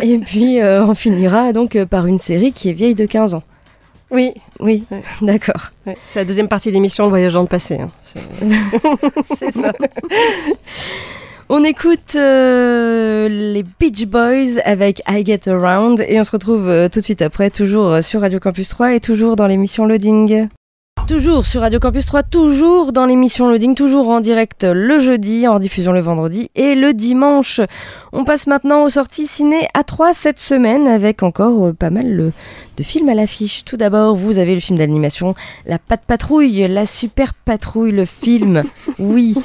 et puis, euh, on finira donc par une série qui est vieille de 15 ans. Oui, Oui, Ouais. d'accord. ouais, c'est la deuxième partie d'émission, le voyage dans le passé. hein. C'est ça. On écoute euh, les Beach Boys avec I Get Around et on se retrouve euh, tout de suite après, toujours euh, sur Radio Campus 3 et toujours dans l'émission Loading. Toujours sur Radio Campus 3, toujours dans l'émission Loading, toujours en direct le jeudi, en diffusion le vendredi et le dimanche. On passe maintenant aux sorties ciné à 3 cette semaine avec encore pas mal de films à l'affiche. Tout d'abord, vous avez le film d'animation La Patte Patrouille, la Super Patrouille, le film. Oui.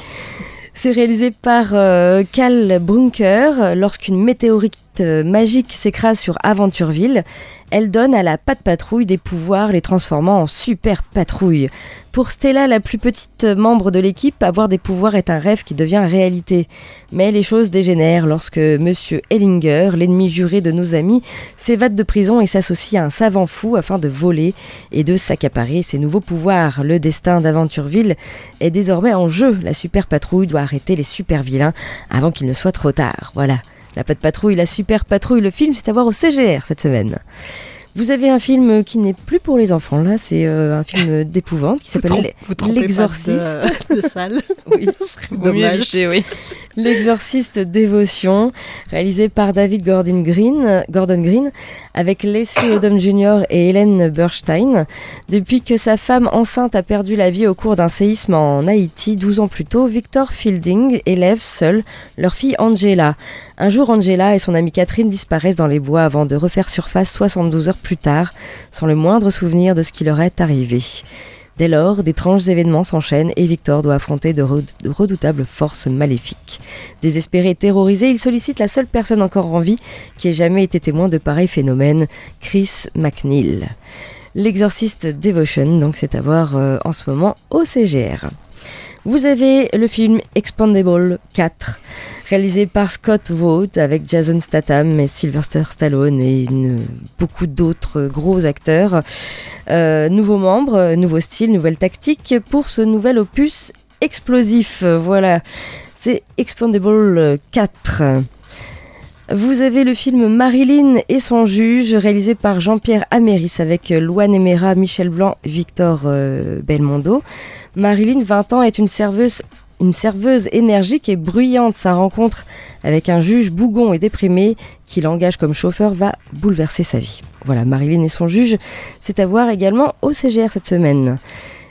C'est réalisé par euh, Cal Brunker. Lorsqu'une météorite euh, magique s'écrase sur Aventureville, elle donne à la patte patrouille des pouvoirs, les transformant en super patrouille. Pour Stella, la plus petite membre de l'équipe, avoir des pouvoirs est un rêve qui devient réalité. Mais les choses dégénèrent lorsque Monsieur Ellinger, l'ennemi juré de nos amis, s'évade de prison et s'associe à un savant fou afin de voler et de s'accaparer ses nouveaux pouvoirs. Le destin d'Aventureville est désormais en jeu. La super patrouille doit arrêter les super vilains avant qu'il ne soit trop tard. Voilà. La patte patrouille, la super patrouille, le film, c'est à voir au CGR cette semaine. Vous avez un film qui n'est plus pour les enfants, là, c'est euh, un film d'épouvante qui s'appelle L'exorciste. de, de salle. Oui. Ce serait Vaut mieux dommage. oui. L'exorciste dévotion, réalisé par David Gordon Green, avec Leslie Odom Jr. et Hélène Burstein. Depuis que sa femme enceinte a perdu la vie au cours d'un séisme en Haïti 12 ans plus tôt, Victor Fielding élève seul leur fille Angela. Un jour, Angela et son amie Catherine disparaissent dans les bois avant de refaire surface 72 heures plus tard, sans le moindre souvenir de ce qui leur est arrivé. Dès lors, d'étranges événements s'enchaînent et Victor doit affronter de, re- de redoutables forces maléfiques. Désespéré et terrorisé, il sollicite la seule personne encore en vie qui ait jamais été témoin de pareils phénomènes, Chris McNeil. L'exorciste Devotion, donc c'est à voir euh, en ce moment au CGR. Vous avez le film Expandable 4, réalisé par Scott Vogt avec Jason Statham et Sylvester Stallone et beaucoup d'autres gros acteurs. Euh, nouveaux membres, nouveau style, nouvelle tactique pour ce nouvel opus explosif. Voilà, c'est Expandable 4. Vous avez le film Marilyn et son juge, réalisé par Jean-Pierre Améris avec Loane Emera, Michel Blanc, Victor euh, Belmondo. Marilyn, 20 ans, est une serveuse, une serveuse énergique et bruyante. Sa rencontre avec un juge bougon et déprimé qui l'engage comme chauffeur va bouleverser sa vie. Voilà, Marilyn et son juge, c'est à voir également au CGR cette semaine.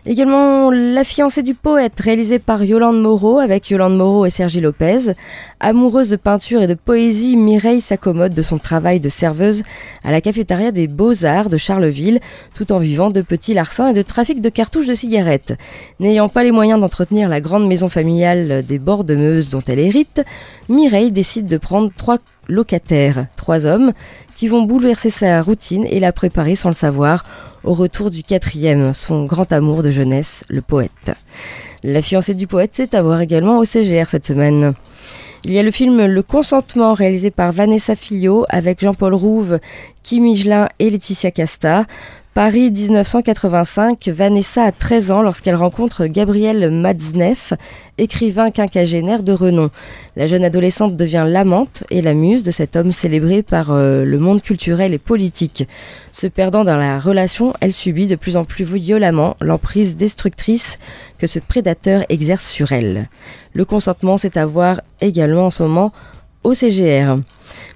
Également La fiancée du poète, réalisé par Yolande Moreau avec Yolande Moreau et Sergi Lopez. Amoureuse de peinture et de poésie, Mireille s'accommode de son travail de serveuse à la cafétéria des Beaux-Arts de Charleville, tout en vivant de petits larcins et de trafic de cartouches de cigarettes. N'ayant pas les moyens d'entretenir la grande maison familiale des bords de Meuse dont elle hérite, Mireille décide de prendre trois locataires, trois hommes, qui vont bouleverser sa routine et la préparer sans le savoir au retour du quatrième, son grand amour de jeunesse, le poète. La fiancée du poète, c'est à voir également au CGR cette semaine. Il y a le film Le Consentement réalisé par Vanessa Filliot avec Jean-Paul Rouve, Kim Michelin et Laetitia Casta. Paris 1985, Vanessa a 13 ans lorsqu'elle rencontre Gabriel Matzneff, écrivain quinquagénaire de renom. La jeune adolescente devient l'amante et la muse de cet homme célébré par euh, le monde culturel et politique. Se perdant dans la relation, elle subit de plus en plus violemment l'emprise destructrice que ce prédateur exerce sur elle. Le consentement, c'est à voir également en ce moment au CGR.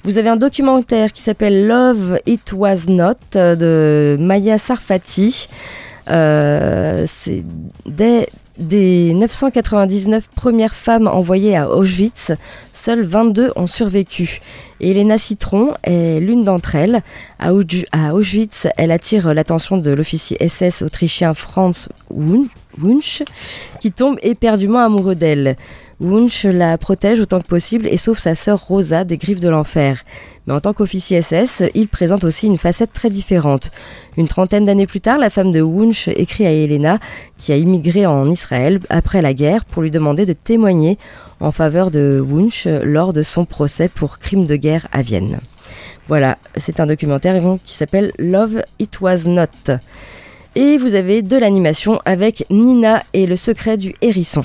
Vous avez un documentaire qui s'appelle Love It Was Not euh, de Maya Sarfati. Euh, c'est des, des 999 premières femmes envoyées à Auschwitz, seules 22 ont survécu. Elena Citron est l'une d'entre elles. À, Auschwitz, elle attire l'attention de l'officier SS autrichien Franz Wun- Wunsch, qui tombe éperdument amoureux d'elle. Wunsch la protège autant que possible et sauve sa sœur Rosa des griffes de l'enfer. Mais en tant qu'officier SS, il présente aussi une facette très différente. Une trentaine d'années plus tard, la femme de Wunsch écrit à Elena, qui a immigré en Israël après la guerre, pour lui demander de témoigner en faveur de Wunsch lors de son procès pour crime de guerre à Vienne. Voilà, c'est un documentaire qui s'appelle Love It Was Not. Et vous avez de l'animation avec Nina et le secret du hérisson.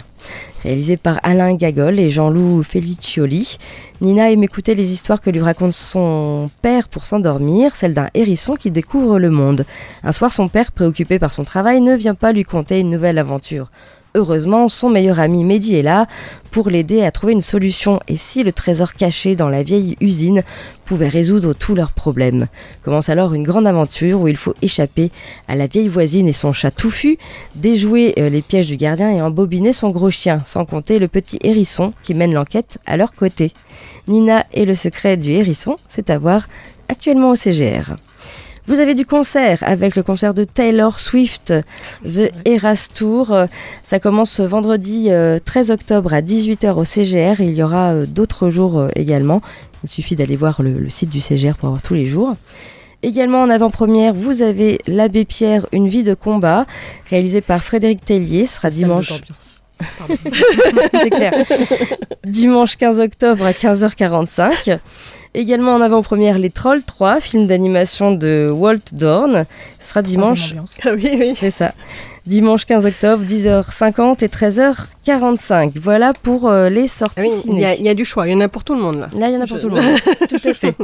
Réalisé par Alain Gagol et Jean-Loup Feliccioli, Nina aime écouter les histoires que lui raconte son père pour s'endormir, celle d'un hérisson qui découvre le monde. Un soir, son père, préoccupé par son travail, ne vient pas lui conter une nouvelle aventure. Heureusement, son meilleur ami Mehdi est là pour l'aider à trouver une solution et si le trésor caché dans la vieille usine pouvait résoudre tous leurs problèmes? Commence alors une grande aventure où il faut échapper à la vieille voisine et son chat touffu, déjouer euh, les pièges du gardien et embobiner son gros chien, sans compter le petit hérisson qui mène l'enquête à leur côté. Nina et le secret du hérisson, c'est à voir actuellement au CGR. Vous avez du concert avec le concert de Taylor Swift, The Eras Tour. Euh, Ça commence ce vendredi euh, 13 octobre à 18h au CGR. Il y aura euh, d'autres jours euh, également. Il suffit d'aller voir le, le site du CGR pour avoir tous les jours. Également en avant-première, vous avez L'Abbé Pierre, une vie de combat, réalisé par Frédéric Tellier. Ce sera dimanche. C'est clair. Dimanche 15 octobre à 15h45. Également en avant-première Les Trolls 3, film d'animation de Walt Dorn. Ce sera dimanche. Ah oui, oui. C'est ça. Dimanche 15 octobre, 10h50 et 13h45. Voilà pour euh, les sorties oui, il ciné. y, a- il y a du choix, il y en a pour tout le monde là. Là, il y en a pour Je- tout le monde. Tout à fait.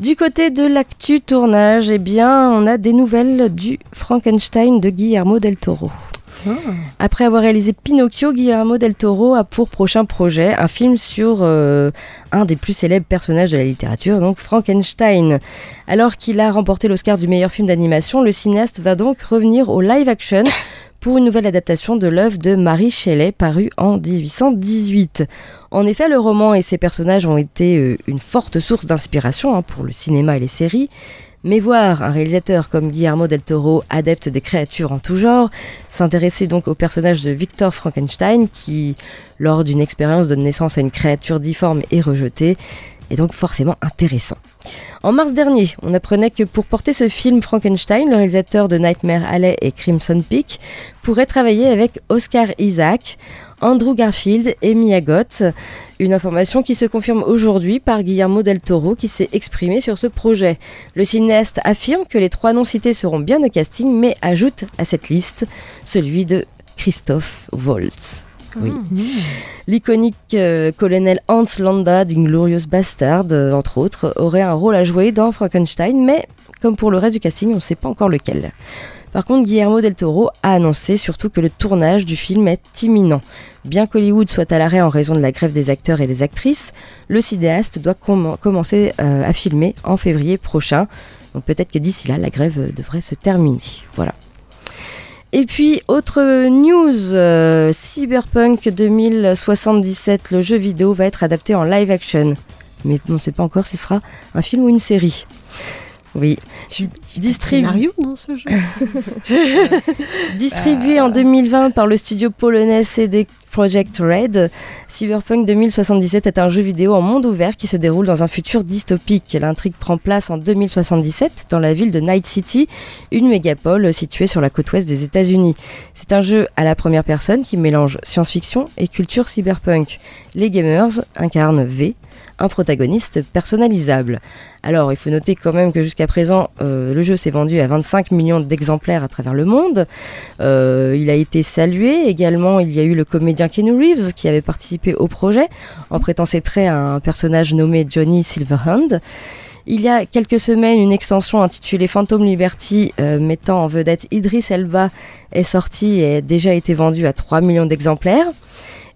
Du côté de l'actu tournage, eh bien, on a des nouvelles du Frankenstein de Guillermo del Toro. Après avoir réalisé Pinocchio, Guillermo del Toro a pour prochain projet un film sur euh, un des plus célèbres personnages de la littérature, donc Frankenstein. Alors qu'il a remporté l'Oscar du meilleur film d'animation, le cinéaste va donc revenir au live action pour une nouvelle adaptation de l'œuvre de Marie Shelley parue en 1818. En effet, le roman et ses personnages ont été euh, une forte source d'inspiration hein, pour le cinéma et les séries. Mais voir un réalisateur comme Guillermo del Toro, adepte des créatures en tout genre, s'intéresser donc au personnage de Victor Frankenstein qui, lors d'une expérience, donne naissance à une créature difforme et rejetée, est donc forcément intéressant. En mars dernier, on apprenait que pour porter ce film Frankenstein, le réalisateur de Nightmare Alley et Crimson Peak pourrait travailler avec Oscar Isaac. Andrew Garfield et Mia Goth. Une information qui se confirme aujourd'hui par Guillermo del Toro qui s'est exprimé sur ce projet. Le cinéaste affirme que les trois noms cités seront bien au casting, mais ajoute à cette liste celui de Christophe Waltz. Oui. L'iconique euh, colonel Hans Landa d'Inglorious Bastard, euh, entre autres, aurait un rôle à jouer dans Frankenstein, mais comme pour le reste du casting, on ne sait pas encore lequel. Par contre, Guillermo del Toro a annoncé surtout que le tournage du film est imminent. Bien qu'Hollywood soit à l'arrêt en raison de la grève des acteurs et des actrices, le cinéaste doit comm- commencer euh, à filmer en février prochain. Donc peut-être que d'ici là, la grève euh, devrait se terminer. Voilà. Et puis, autre news, euh, Cyberpunk 2077, le jeu vidéo va être adapté en live action. Mais on ne sait pas encore si ce sera un film ou une série. Oui. Distribu- Scénario dans ce jeu. Distribué en 2020 par le studio polonais CD Projekt Red, Cyberpunk 2077 est un jeu vidéo en monde ouvert qui se déroule dans un futur dystopique. L'intrigue prend place en 2077 dans la ville de Night City, une mégapole située sur la côte ouest des États-Unis. C'est un jeu à la première personne qui mélange science-fiction et culture cyberpunk. Les gamers incarnent V, un protagoniste personnalisable. Alors, il faut noter quand même que jusqu'à présent, euh, le jeu s'est vendu à 25 millions d'exemplaires à travers le monde. Euh, il a été salué. Également, il y a eu le comédien Keanu Reeves qui avait participé au projet en prêtant ses traits à un personnage nommé Johnny Silverhand. Il y a quelques semaines, une extension intitulée Phantom Liberty euh, mettant en vedette Idris Elba est sortie et a déjà été vendue à 3 millions d'exemplaires.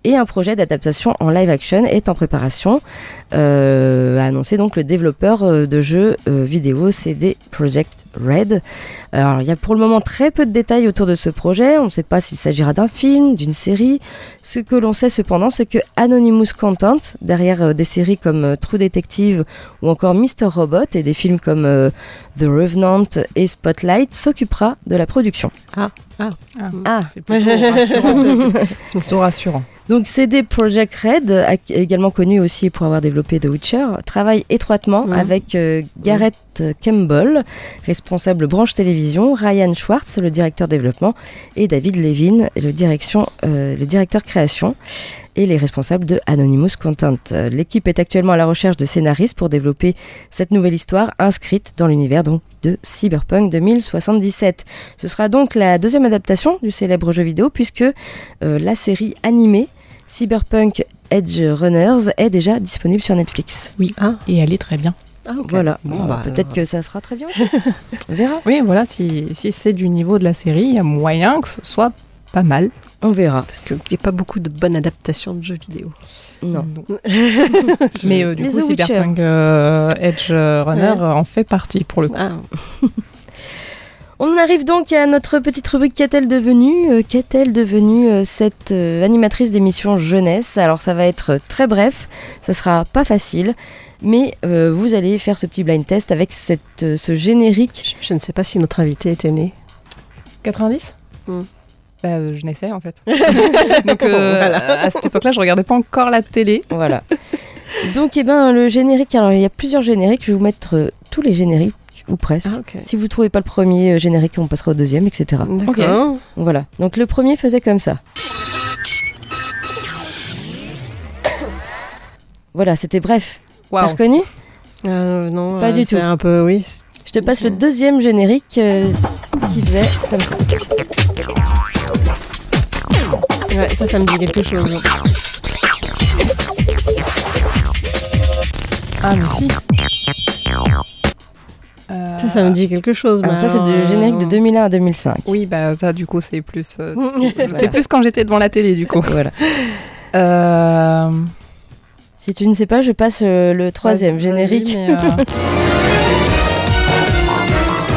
Et un projet d'adaptation en live action est en préparation, euh, a annoncé donc le développeur euh, de jeux euh, vidéo CD Projekt Red. Alors il y a pour le moment très peu de détails autour de ce projet, on ne sait pas s'il s'agira d'un film, d'une série. Ce que l'on sait cependant, c'est que Anonymous Content, derrière euh, des séries comme True Detective ou encore Mr. Robot et des films comme The Revenant et Spotlight, s'occupera de la production. Ah, ah. Ah, C'est plutôt rassurant. C'est plutôt rassurant. Donc CD Projekt Red, également connu aussi pour avoir développé The Witcher, travaille étroitement avec euh, Gareth Campbell, responsable branche télévision, Ryan Schwartz, le directeur développement, et David Levin, le, direction, euh, le directeur création et les responsables de Anonymous Content. L'équipe est actuellement à la recherche de scénaristes pour développer cette nouvelle histoire inscrite dans l'univers donc de Cyberpunk 2077. Ce sera donc la deuxième adaptation du célèbre jeu vidéo puisque euh, la série animée Cyberpunk Edge Runners est déjà disponible sur Netflix. Oui. Ah. Et elle est très bien. Ah, ok. Voilà. Bon, bah, Peut-être que ça sera très bien. On verra. Oui, voilà, si, si c'est du niveau de la série, il y a moyen que ce soit pas mal. On verra. Parce qu'il n'y a pas beaucoup de bonnes adaptations de jeux vidéo. Non. Mais euh, du Mais coup. Cyberpunk euh, Edge Runner Ouais. euh, en fait partie pour le coup. Ah, On arrive donc à notre petite rubrique Qu'est-elle devenue Qu'est-elle devenue cette euh, animatrice d'émission jeunesse? Alors ça va être très bref, ça sera pas facile, mais euh, vous allez faire ce petit blind test avec cette, euh, ce générique. je, je ne sais pas si notre invité était né. 90 Hmm. Bah, euh, Je naissais en fait. Donc euh, Voilà. à cette époque-là, je regardais pas encore la télé. Voilà. donc eh ben le générique, alors il y a plusieurs génériques, je vais vous mettre euh, tous les génériques, ou presque. Ah. Si vous trouvez pas le premier euh, générique, on passera au deuxième, etc. D'accord. Voilà. Donc le premier faisait comme ça. Voilà, c'était bref. T'as Waouh. reconnu? Euh, non, Pas euh, du tout. un peu, oui. Je te passe le deuxième générique euh, qui faisait comme ça. Ouais, ça, ça me dit quelque chose. Ah, mais si. Euh, Ça, ça me dit quelque chose. Mais ça, c'est du générique de euh, 2001 à 2005. Oui, bah ça, du coup, c'est plus. euh, C'est plus quand j'étais devant la télé, du coup. Voilà. Euh, Si tu ne sais pas, je passe euh, le troisième générique. euh,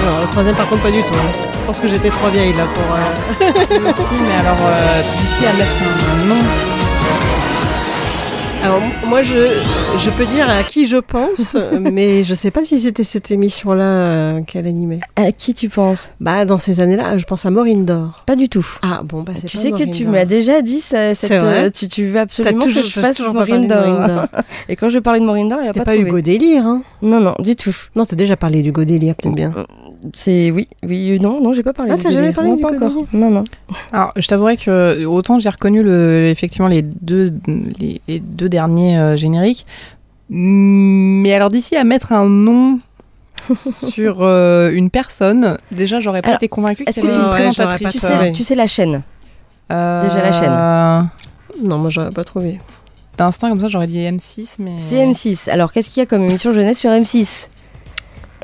Non, le troisième, par contre, pas du tout. hein. Je pense que j'étais trop vieille là pour. euh, si aussi, mais alors euh, d'ici à mettre un nom. Alors, moi, je, je peux dire à qui je pense, mais je sais pas si c'était cette émission-là euh, qu'elle animait. À qui tu penses? Bah, dans ces années-là, je pense à Maureen Dor. Pas du tout. Ah, bon, bah, c'est Tu pas sais que tu m'as déjà dit ça, cette, vrai euh, tu, tu veux absolument toujours- que je fasse Maureen Dor. Et quand je parlais de Maureen Dor, elle a C'était pas, pas, trouvé. Hugo Délire, hein Non, non, du tout. Non, t'as déjà parlé d'Hugo Délire, peut-être bien. C'est oui, oui, non, non, j'ai pas parlé. Ah, t'as jamais parlé non, du pas encore. Non, non. Alors, je t'avouerais que autant j'ai reconnu le, effectivement les deux, les, les deux derniers euh, génériques, mais alors d'ici à mettre un nom sur euh, une personne, déjà j'aurais pas Alors, été convaincue est-ce que tu- Ouais, présentatrice. Tu sais, tu sais la chaîne. Euh, déjà la chaîne. Non, moi j'aurais pas trouvé. D'instinct comme ça, j'aurais dit M6, mais. C'est M6. Alors, qu'est-ce qu'il y a comme émission jeunesse sur M6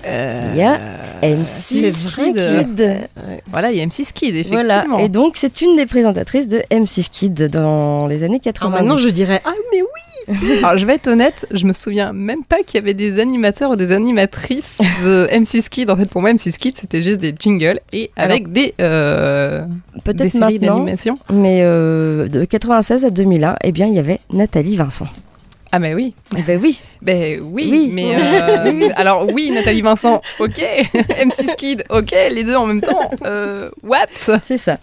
Euh, Il y a c'est M6 vrai que- Kid. Voilà, il y a M6 Kid, Voilà. effectivement. Et donc, c'est une des présentatrices de M6 Kid dans les années 80. Alors maintenant, je dirais Ah, mais oui Alors, je vais être honnête, je me souviens même pas qu'il y avait des animateurs ou des animatrices de M6 Kid. En fait, pour moi, M6 Kid, c'était juste des jingles et avec des, euh, des Peut-être séries maintenant, d'animation. mais euh, de 96 à 2001, eh bien, il y avait Nathalie Vincent. Ah, mais oui. Eh ben oui. Ben oui, Oui. mais euh, alors oui, Nathalie Vincent, ok, M6 Kid, ok, les deux en même temps, euh, what? C'est ça.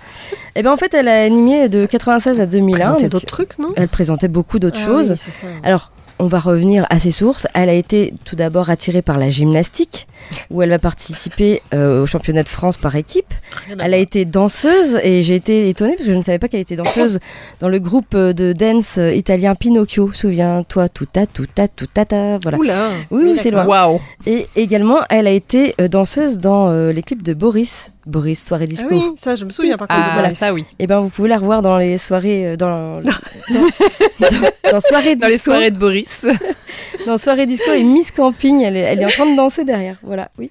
Et ben en fait, elle a animé de 96 à 2001. Présenter donc d'autres trucs, non? Elle présentait beaucoup d'autres Ah choses. oui, c'est ça. Alors, on va revenir à ses sources. Elle a été tout d'abord attirée par la gymnastique, où elle va participer euh, au championnat de France par équipe. Elle a été danseuse et j'ai été étonnée parce que je ne savais pas qu'elle était danseuse dans le groupe euh, de dance euh, italien Pinocchio. Souviens-toi, tout ta, tout ta, tout ta, ta. Voilà. Oula Oui, oui, c'est loin. Waouh Et également, elle a été euh, danseuse dans euh, les clips de Boris. Boris, soirée Ah disco. oui, ça, je me souviens par contre. Ah, de Boris. ça oui. Et ben vous pouvez la revoir dans les soirées euh, dans, dans, dans- dans soirée Dans les disco. soirées de Boris. dans soirée disco et Miss Camping, elle est, elle est en train de danser derrière. Voilà, oui.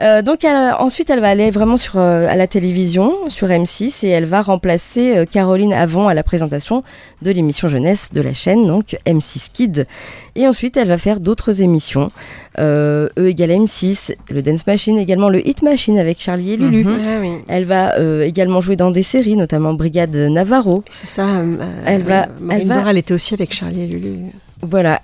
Euh, donc elle- ensuite, elle va aller vraiment sur euh, à la télévision, sur M6, et elle va remplacer euh, Caroline Avon à la présentation de l'émission jeunesse de la chaîne, donc M6 Kid. Et ensuite, elle va faire d'autres émissions. Euh, e égale M6, le Dance Machine, également le Hit Machine avec Charlie et Lulu. Mhm. Ah oui, Elle va euh, également jouer dans des séries, notamment Brigade Navarro. c'est ça. euh, Elle va- elle va- Dora, elle était aussi avec Charlie et Lulu. Voilà.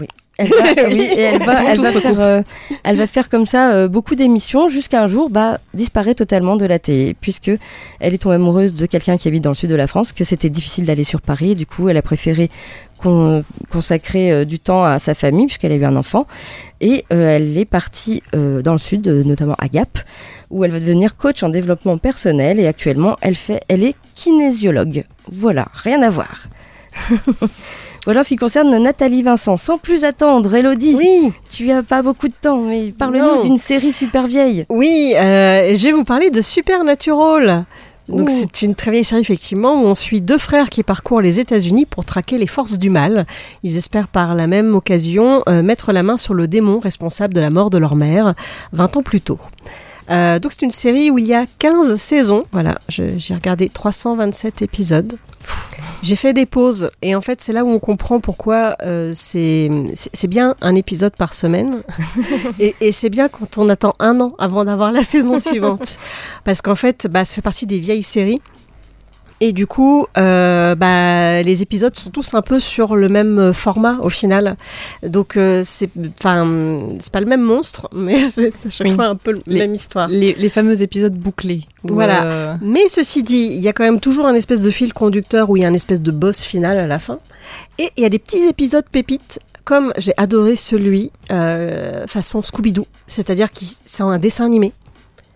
Oui. Elle va, oui, et elle va, Tout- elle tout va se faire, euh, elle va faire comme ça euh, beaucoup d'émissions jusqu'à un jour bah, disparaît totalement de la télé puisque elle est tombée amoureuse de quelqu'un qui habite dans le sud de la France, que c'était difficile d'aller sur Paris. Et du coup, elle a préféré con- consacrer euh, du temps à sa famille puisqu'elle a eu un enfant et euh, elle est partie dans le sud, notamment à Gap, où elle va devenir coach en développement personnel et actuellement elle fait, elle est kinésiologue. Voilà, rien à voir. Voilà ce qui concerne Nathalie Vincent. Sans plus attendre, Elodie, Oui, tu as pas beaucoup de temps, mais parle-nous d'une série super vieille. oui, euh, je vais vous parler de Supernatural. Donc c'est une très vieille série effectivement où on suit deux frères qui parcourent les États-Unis pour traquer les forces du mal. Ils espèrent par la même occasion euh, mettre la main sur le démon responsable de la mort de leur mère 20 ans plus tôt. Euh, donc c'est une série où il y a 15 saisons. Voilà, j'ai regardé 327 épisodes. J'ai fait des pauses et en fait c'est là où on comprend pourquoi euh, c'est bien un épisode par semaine et, et c'est bien quand on attend un an avant d'avoir la saison suivante parce qu'en fait bah, ça fait partie des vieilles séries et du coup euh, bah, les épisodes sont tous un peu sur le même format au final donc euh, c'est enfin c'est pas le même monstre mais c'est à chaque Oui. fois un peu la Les- même histoire Les, les fameux épisodes bouclés. Voilà. euh, mais ceci dit, il y a quand même toujours un espèce de fil conducteur où il y a un espèce de boss final à la fin. Et il y a des petits épisodes pépites, comme j'ai adoré celui euh, façon Scooby-Doo, c'est-à-dire que c'est un dessin animé.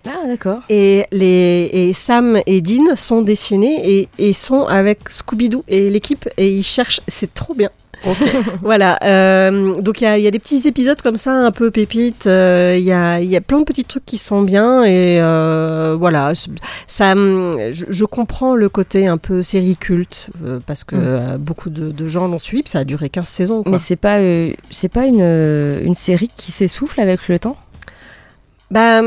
Ah d'accord. Et, les, et Sam et Dean sont dessinés et, et sont avec Scooby-Doo et l'équipe et ils cherchent, c'est trop bien. voilà, euh, donc il y a, il y a des petits épisodes comme ça, un peu pépites. euh, Il y, a, y a plein de petits trucs qui sont bien et euh, voilà, ça, je, je comprends le côté un peu série culte parce que Mm. beaucoup de, de gens l'ont suivi. Ça a duré 15 saisons. quoi. Mais c'est pas, c'est pas une, une série qui s'essouffle avec le temps? Bah,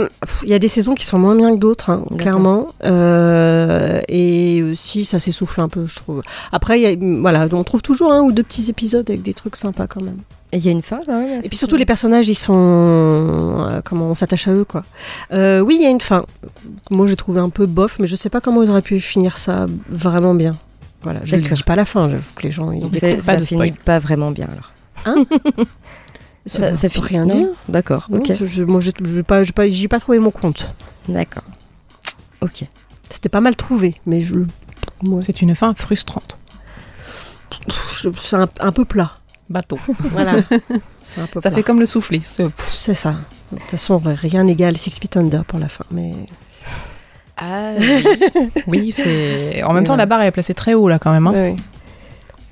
il y a des saisons qui sont moins bien que d'autres, hein, clairement. Euh, et aussi, ça s'essouffle un peu, je trouve. Après, y a, voilà, on trouve toujours un ou deux petits épisodes avec des trucs sympas quand même. Et il y a une fin quand même. Et puis surtout, les personnages, ils sont. euh, comment on s'attache à eux, quoi. Euh, oui, il y a une fin. Moi, j'ai trouvé un peu bof, mais je sais pas comment ils auraient pu finir ça vraiment bien. Voilà, je ne dis pas la fin, j'avoue que les gens. Ils Donc pas ça de finit pas vraiment bien alors. Ça, ça, finit- rien dire. D'accord. Ok. je- moi, je n'ai pas, j'ai pas, j'y ai pas trouvé mon compte. D'accord. Ok. C'était pas mal trouvé, mais je, moi, C'est une fin frustrante. c'est un, un peu plat. Bateau. Voilà. c'est un peu Ça plat. fait comme le soufflé. c'est- ça. De toute façon, rien n'égale Six Feet Under pour la fin. Mais Ah oui, oui c'est. En même temps, la barre est placée très haut là quand même. hein.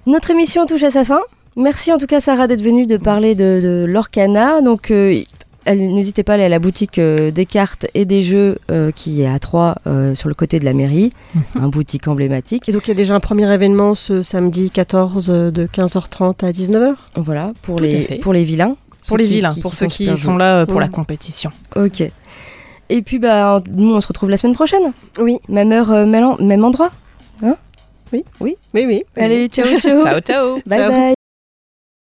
Notre émission touche à sa fin. Merci en tout cas Sarah d'être venue de parler de, de l'Orcana. Donc euh, elle- n'hésitez pas à aller à la boutique euh, des cartes et des jeux euh, qui est à Troyes euh, sur le côté de la mairie, un boutique emblématique. Et donc il y a déjà un premier événement ce samedi 14 euh, de 15h30 à 19h. Voilà pour Tout les pour les vilains. Pour les qui- vilains, qui- pour qui ceux qui sont joués. là euh, pour Ouais. la compétition. Ok. Et puis bah nous on se retrouve la semaine prochaine. Oui. Même heure, euh, même en- même endroit. Oui, oui. Allez ciao ciao. Ciao ciao Bye Ciao. bye.